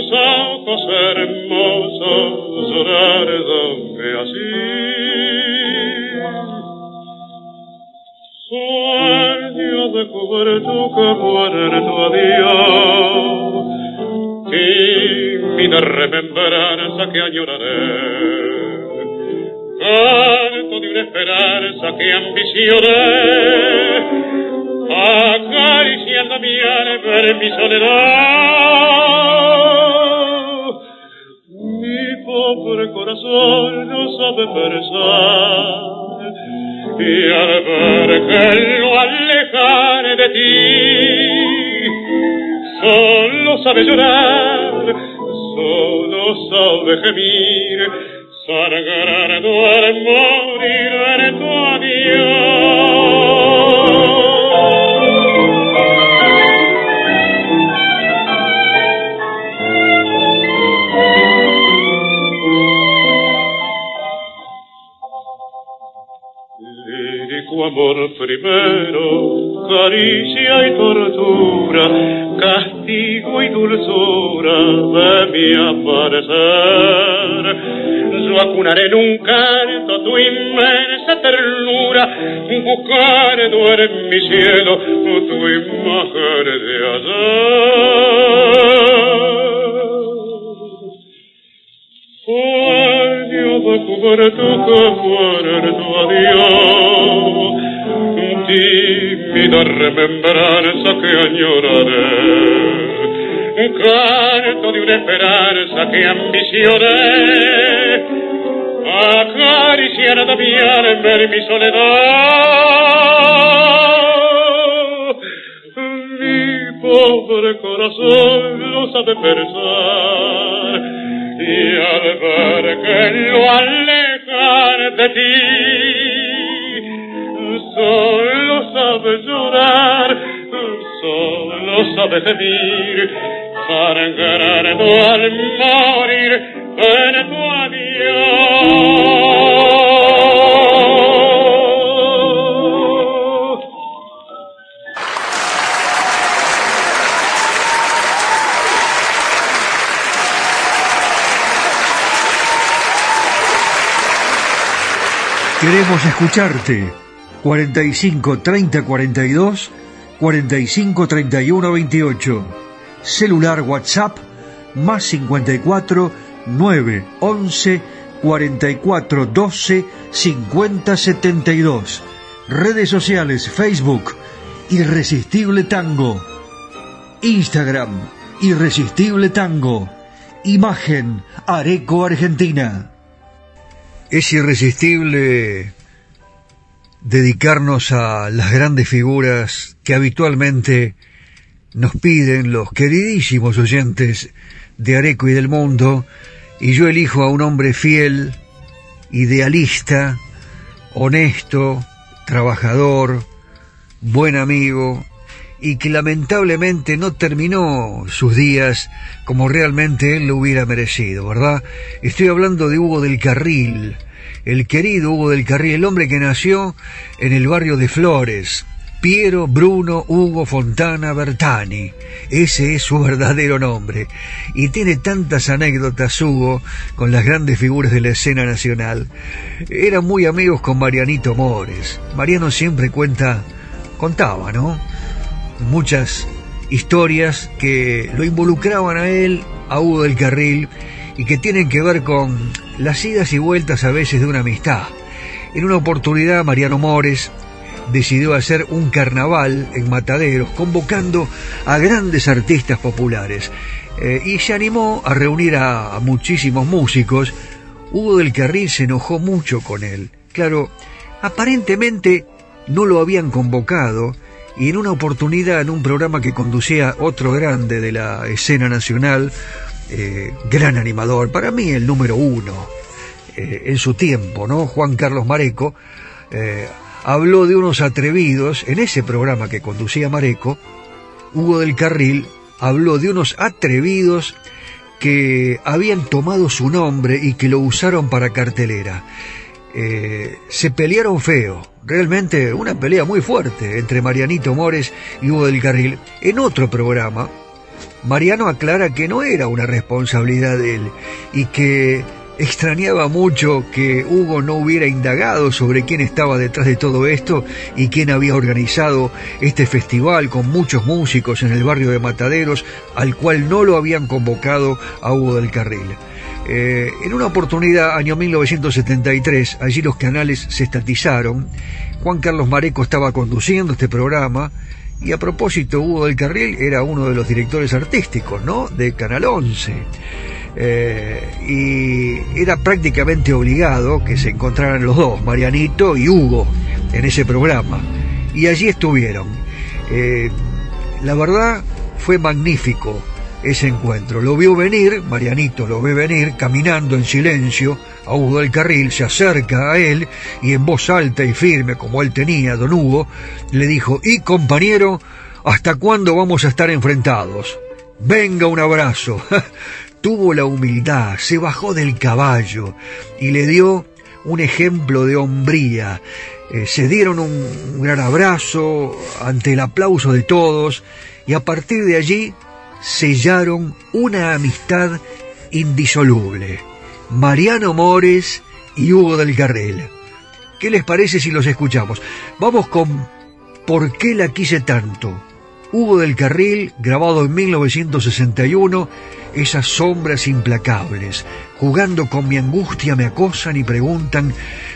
Tus ojos hermosos llorar donde así. Sueño de juventud que muere tu adiós y de remembranza que añoraré. Canto de una esperanza que ambicioné, acariciando mi alma en mi soledad. Pensar, y al ver que lo alejar de ti, solo sabe llorar, solo sabe gemir, al morir caricia y tortura, castigo y dulzura de mi aparecer. Yo acunaré en un canto tu inmensa ternura, buscando en mi remembranza que añoraré, canto de una esperanza que ambicioné, acariciando mi alma en mi soledad. Gemir, sangrando al morir en tu adiós. Queremos escucharte. 45 30 42 45 31 28. Celular WhatsApp más 54 9 11 44 12 50 72. Redes sociales Facebook Irresistible Tango. Instagram Irresistible Tango. Imagen Areco Argentina. Es irresistible dedicarnos a las grandes figuras que habitualmente nos piden los queridísimos oyentes de Areco y del mundo, y yo elijo a un hombre fiel, idealista, honesto, trabajador, buen amigo, y que lamentablemente no terminó sus días como realmente él lo hubiera merecido, ¿verdad? Estoy hablando de Hugo del Carril, el querido Hugo del Carril, el hombre que nació en el barrio de Flores, Piero Bruno Hugo Fontana Bertani. Ese es su verdadero nombre. Y tiene tantas anécdotas, Hugo, con las grandes figuras de la escena nacional. Eran muy amigos con Marianito Mores. Mariano siempre cuenta, contaba, ¿no? Muchas historias que lo involucraban a él, a Hugo del Carril, y que tienen que ver con las idas y vueltas a veces de una amistad. En una oportunidad, Mariano Mores decidió hacer un carnaval en Mataderos, convocando a grandes artistas populares. Eh, y se animó a reunir a, muchísimos músicos. Hugo del Carril se enojó mucho con él. Claro, aparentemente no lo habían convocado y en una oportunidad en un programa que conducía otro grande de la escena nacional, eh, gran animador, para mí el número uno eh, en su tiempo, ¿no? Juan Carlos Mareco, habló de unos atrevidos, en ese programa que conducía Mareco, Hugo del Carril habló de unos atrevidos que habían tomado su nombre y que lo usaron para cartelera. Eh, se pelearon feo, realmente una pelea muy fuerte entre Marianito Mores y Hugo del Carril. En otro programa, Mariano aclara que no era una responsabilidad de él y que Extrañaba mucho que Hugo no hubiera indagado sobre quién estaba detrás de todo esto y quién había organizado este festival con muchos músicos en el barrio de Mataderos, al cual no lo habían convocado a Hugo del Carril. Eh, en una oportunidad, año 1973, allí los canales se estatizaron. Juan Carlos Mareco estaba conduciendo este programa y a propósito, Hugo del Carril era uno de los directores artísticos, ¿no? De Canal 11. Eh, y era prácticamente obligado que se encontraran los dos, Marianito y Hugo, en ese programa. Y allí estuvieron. Eh, la verdad fue magnífico ese encuentro. Lo vio venir, Marianito lo ve venir, caminando en silencio, a Hugo Carril, se acerca a él y en voz alta y firme, como él tenía, don Hugo, le dijo, y compañero, ¿hasta cuándo vamos a estar enfrentados? Venga un abrazo. tuvo la humildad, se bajó del caballo y le dio un ejemplo de hombría. Eh, se dieron un, gran abrazo ante el aplauso de todos y a partir de allí sellaron una amistad indisoluble. Mariano Mores y Hugo del Carril. ¿Qué les parece si los escuchamos? Vamos con ¿Por qué la quise tanto? Hugo del Carril, grabado en 1961, esas sombras implacables, jugando con mi angustia, me acosan y preguntan,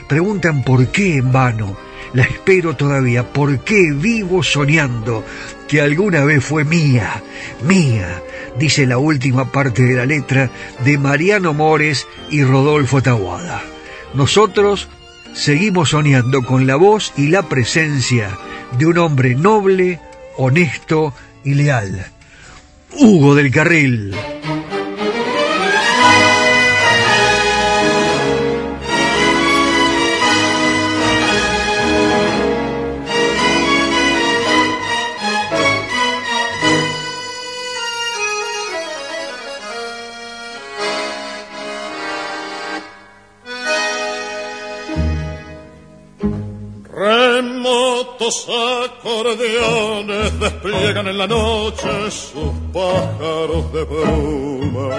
preguntan por qué en vano. La espero todavía, por qué vivo soñando que alguna vez fue mía, mía, dice la última parte de la letra de Mariano Mores y Rodolfo Tahuada. Nosotros seguimos soñando con la voz y la presencia de un hombre noble, honesto y leal. Hugo del Carril. Acordeones despliegan en la noche sus pájaros de bruma.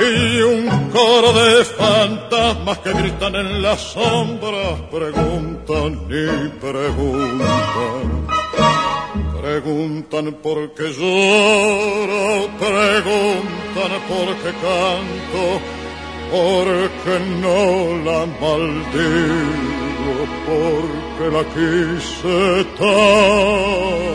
Y un coro de fantasmas que gritan en las sombras preguntan y preguntan. Preguntan por qué lloro, preguntan por qué canto porque no la maldigo, porque la quise tanto.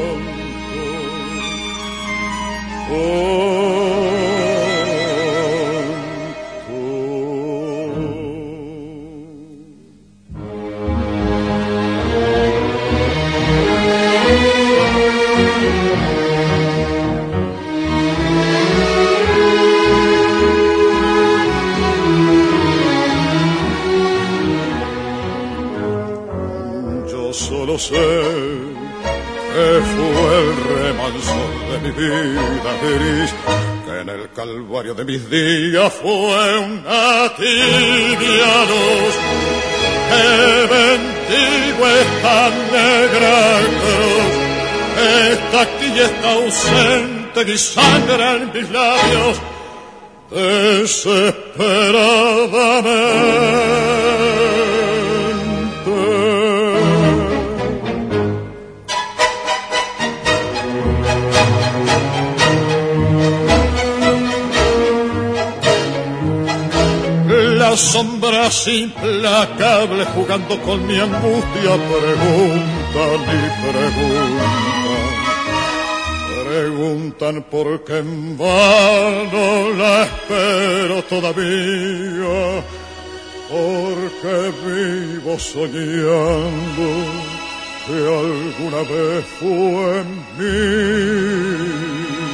Sé que fue el remanso de mi vida gris, que en el calvario de mis días fue una tibia luz, que bendigo esta negra cruz, esta aquí está ausente y sangra en mis labios, desesperadamente. Sombras implacables jugando con mi angustia preguntan y preguntan. Preguntan por qué en vano la espero todavía, porque vivo soñando que alguna vez fue mía.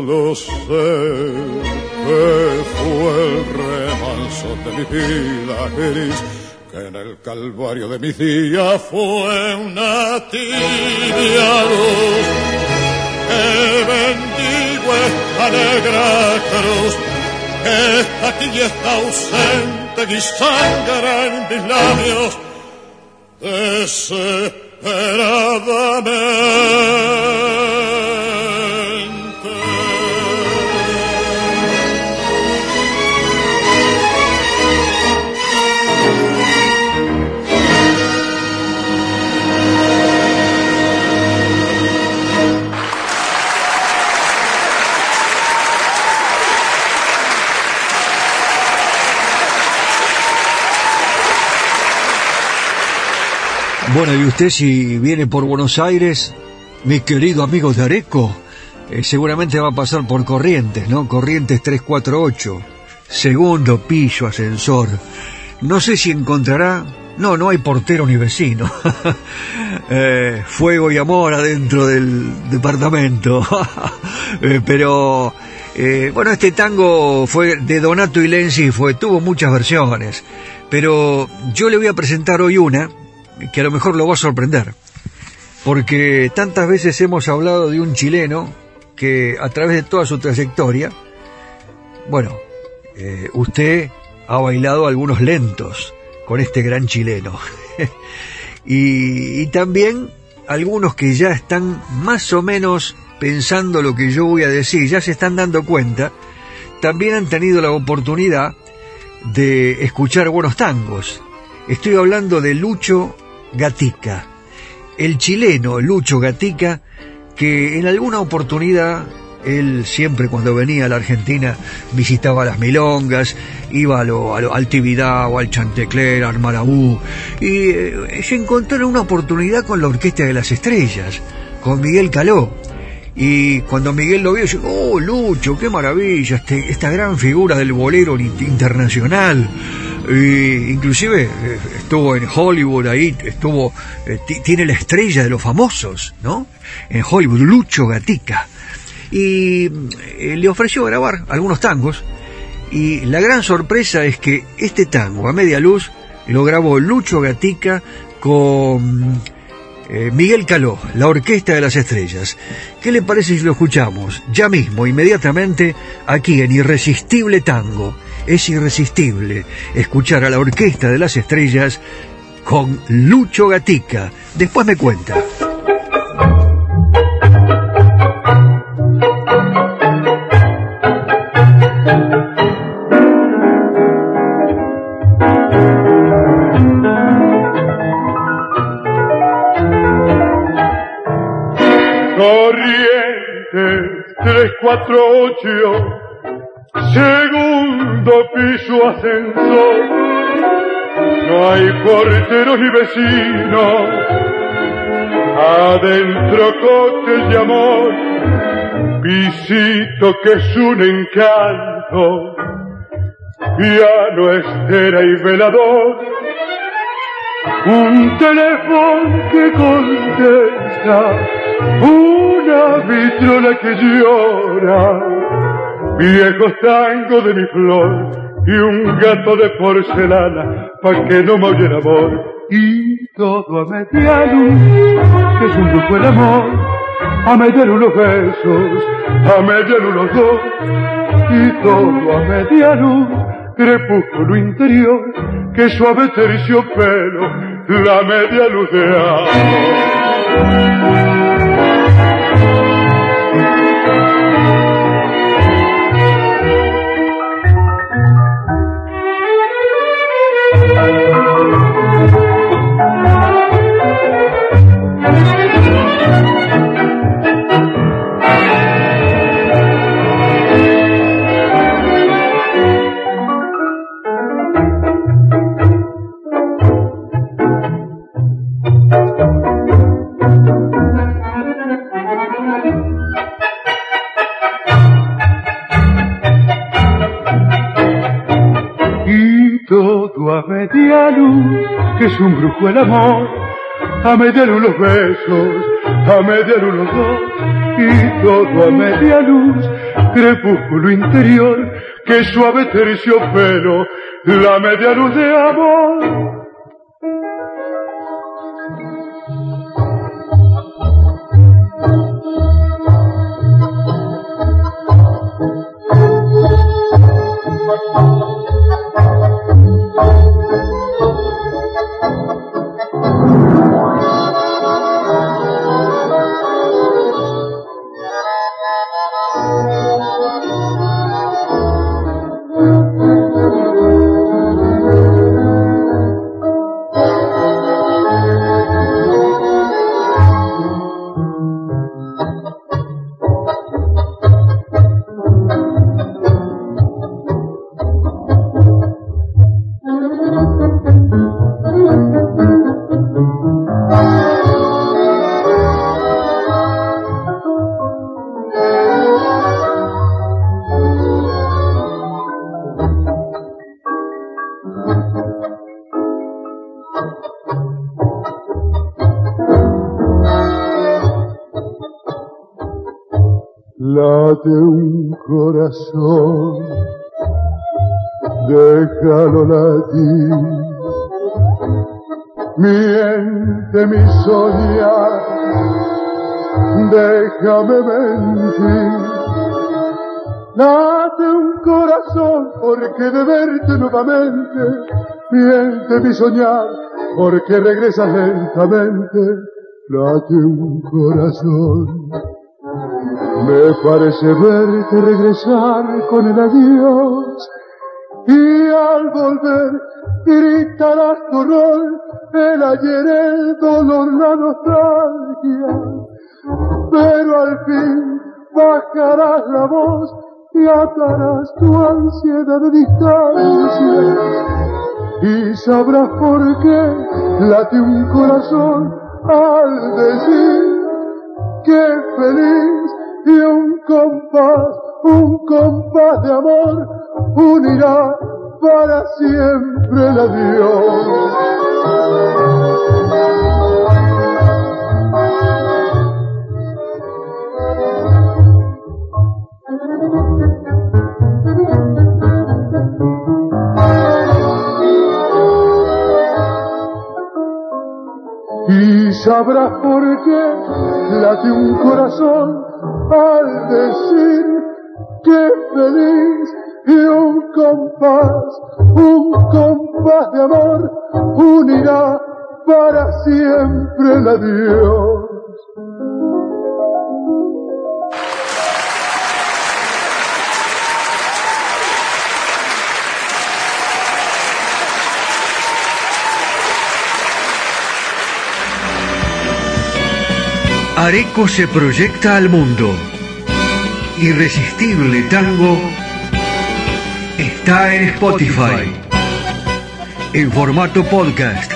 Solo sé que fue el remanso de mi vida gris, que en el calvario de mi día fue una tibia luz, que bendigo esta negra cruz, que está aquí y está ausente y sangra en mis labios, desesperadamente. Bueno, y usted si viene por Buenos Aires, mi querido amigo de Areco, eh, seguramente va a pasar por Corrientes, ¿no? Corrientes 348, segundo piso, ascensor. No sé si encontrará... No, no hay portero ni vecino. Eh, fuego y amor adentro del departamento. Eh, pero... bueno, este tango fue de Donato y Lenzi, fue, tuvo muchas versiones, pero yo le voy a presentar hoy una que a lo mejor lo va a sorprender, porque tantas veces hemos hablado de un chileno que a través de toda su trayectoria, bueno, eh, usted ha bailado algunos lentos con este gran chileno. y, y también algunos que ya están más o menos pensando lo que yo voy a decir, ya se están dando cuenta, también han tenido la oportunidad de escuchar buenos tangos. Estoy hablando de Lucho Gatica, el chileno Lucho Gatica, que en alguna oportunidad él siempre cuando venía a la Argentina visitaba las milongas, iba a lo, a al Tibidabo, al Chantecler, al Marabú, y eh, se encontró en una oportunidad con la Orquesta de las Estrellas, con Miguel Caló. Y cuando Miguel lo vio, dijo, oh Lucho, qué maravilla, este, esta gran figura del bolero internacional. Y inclusive eh, estuvo en Hollywood ahí, estuvo, eh, tiene la estrella de los famosos, ¿no? En Hollywood, Lucho Gatica. Y eh, le ofreció grabar algunos tangos. Y la gran sorpresa es que este tango, a media luz, lo grabó Lucho Gatica con Miguel Caló, la Orquesta de las Estrellas. ¿Qué le parece si lo escuchamos ya mismo, inmediatamente, aquí en Irresistible Tango? es irresistible escuchar a la Orquesta de las Estrellas con Lucho Gatica. Después me cuenta. Corrientes 348 Según segundo piso ascensor. No hay porteros ni vecinos, adentro coches de amor, pisito que es un encanto, piano, estera y velador, un teléfono que contesta, una vitrola que llora, viejos tangos de mi flor y un gato de porcelana pa' que no me el amor. Y todo a media luz, que es un grupo el amor, a media luz los besos, a media luz los dos, y todo a media luz, crepúsculo interior, que suave terciopelo, la media luz de amor. Que es un brujo el amor, a media luz los besos, a media luz los dos, y todo a media luz, crepúsculo interior, que suave terciopelo, la media luz de amor. Corazón, déjalo latir. Miente mi soñar, déjame mentir. Date un corazón porque de verte nuevamente, miente mi soñar porque regresas lentamente. Date un corazón me parece verte regresar con el adiós y al volver gritarás tu rol, el ayer, el dolor, la nostalgia. Pero al fin bajarás la voz y atarás tu ansiedad de distancia y sabrás por qué late un corazón al decir que feliz y un compás, un compás de amor unirá para siempre el adiós. Y sabrás por qué late un corazón al decir que feliz y un compás, un compás de amor unirá para siempre el adiós. Areco se proyecta al mundo. Irresistible Tango está en Spotify. En formato podcast.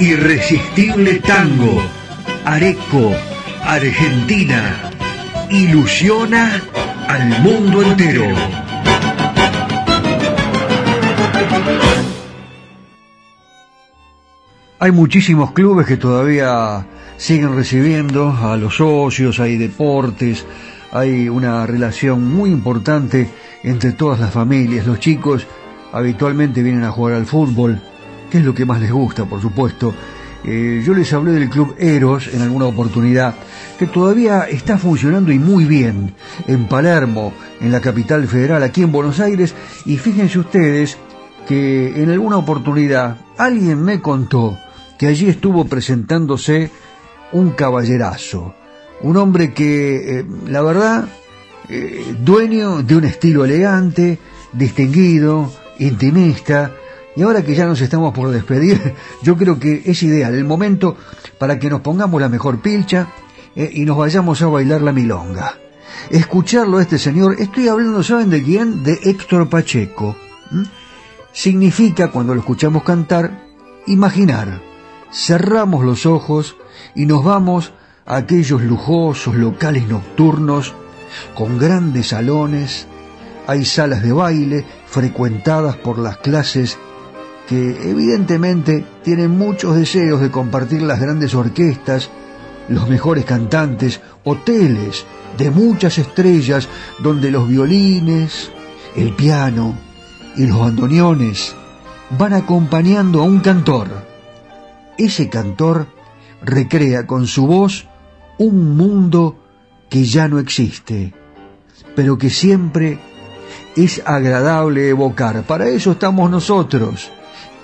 Irresistible Tango. Areco, Argentina. Ilusiona al mundo entero. Hay muchísimos clubes que todavía siguen recibiendo a los socios, hay deportes, hay una relación muy importante entre todas las familias. Los chicos habitualmente vienen a jugar al fútbol, que es lo que más les gusta, por supuesto. Eh, yo les hablé del Club Eros en alguna oportunidad, que todavía está funcionando y muy bien en Palermo, en la capital federal, aquí en Buenos Aires, y fíjense ustedes que en alguna oportunidad alguien me contó que allí estuvo presentándose un caballerazo, un hombre que, eh, la verdad, eh, dueño de un estilo elegante, distinguido, intimista, y ahora que ya nos estamos por despedir, yo creo que es ideal el momento para que nos pongamos la mejor pilcha eh, y nos vayamos a bailar la milonga. Escucharlo a este señor, estoy hablando, ¿saben de quién? De Héctor Pacheco. Significa, cuando lo escuchamos cantar, imaginar cerramos los ojos y nos vamos a aquellos lujosos locales nocturnos con grandes salones, hay salas de baile frecuentadas por las clases que evidentemente tienen muchos deseos de compartir las grandes orquestas, los mejores cantantes, hoteles de muchas estrellas donde los violines, el piano y los bandoneones van acompañando a un cantor ese cantor recrea con su voz un mundo que ya no existe, pero que siempre es agradable evocar. Para eso estamos nosotros,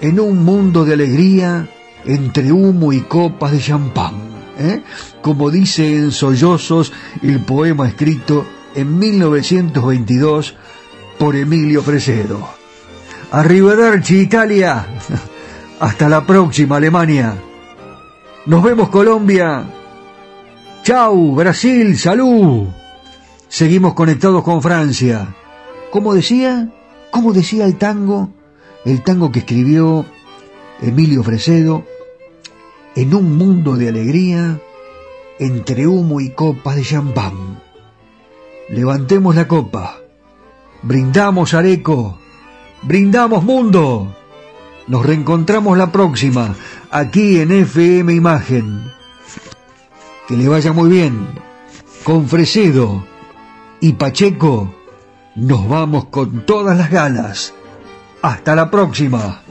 en un mundo de alegría entre humo y copas de champán, ¿eh? como dice en Sollozos el poema escrito en 1922 por Emilio Fresedo. Arrivederci Italia. Hasta la próxima, Alemania. Nos vemos, Colombia. Chau, Brasil, salud. Seguimos conectados con Francia. ¿Cómo decía? ¿Cómo decía el tango? El tango que escribió Emilio Fresedo. En un mundo de alegría, entre humo y copas de champán. Levantemos la copa. Brindamos Areco. Brindamos mundo. Nos reencontramos la próxima, aquí en FM Imagen. Que le vaya muy bien. Con Fresedo y Pacheco nos vamos con todas las ganas. Hasta la próxima.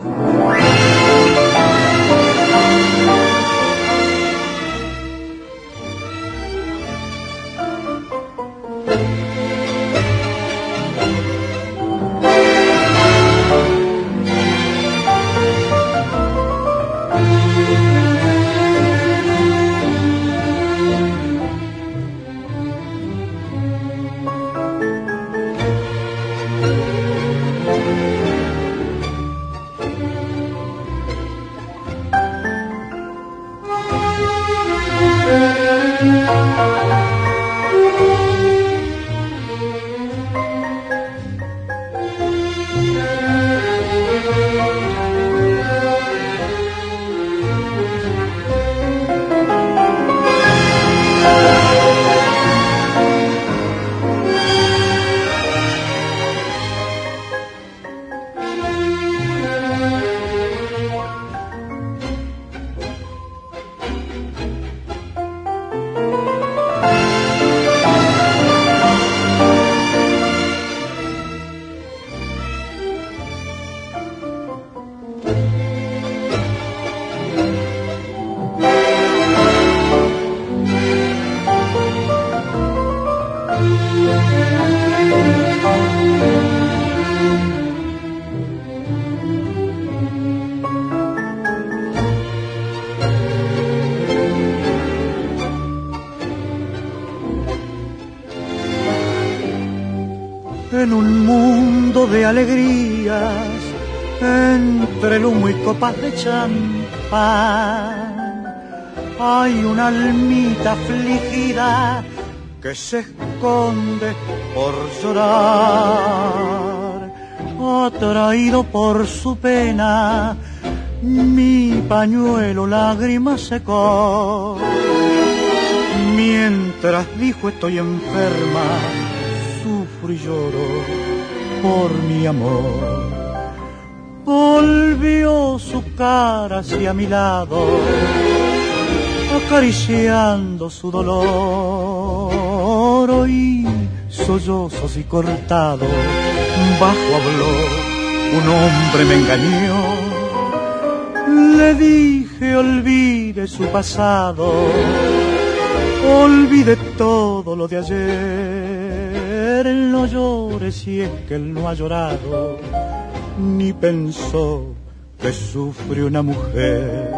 Copas de champán. hay una almita afligida que se esconde por llorar, atraído por su pena, mi pañuelo lágrimas secó. Mientras dijo estoy enferma, sufro y lloro por mi amor. Volvió su cara hacia mi lado, acariciando su dolor. Oí sollozos y cortado, bajo habló, un hombre me engañó. Le dije olvide su pasado, olvide todo lo de ayer. No llore si es que él no ha llorado ni pensó que sufre una mujer.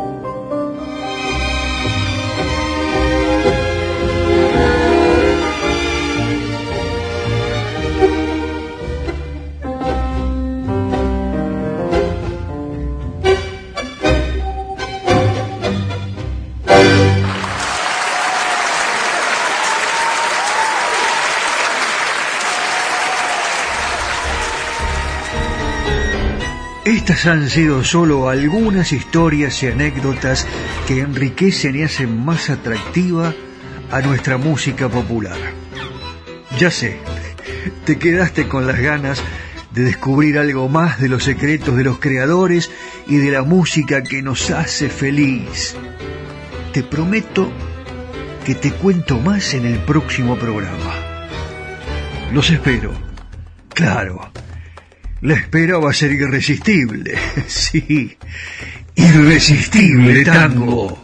Estas han sido solo algunas historias y anécdotas que enriquecen y hacen más atractiva a nuestra música popular. Ya sé, te quedaste con las ganas de descubrir algo más de los secretos de los creadores y de la música que nos hace feliz. Te prometo que te cuento más en el próximo programa. Los espero. Claro la espera va a ser irresistible. Sí, irresistible tango.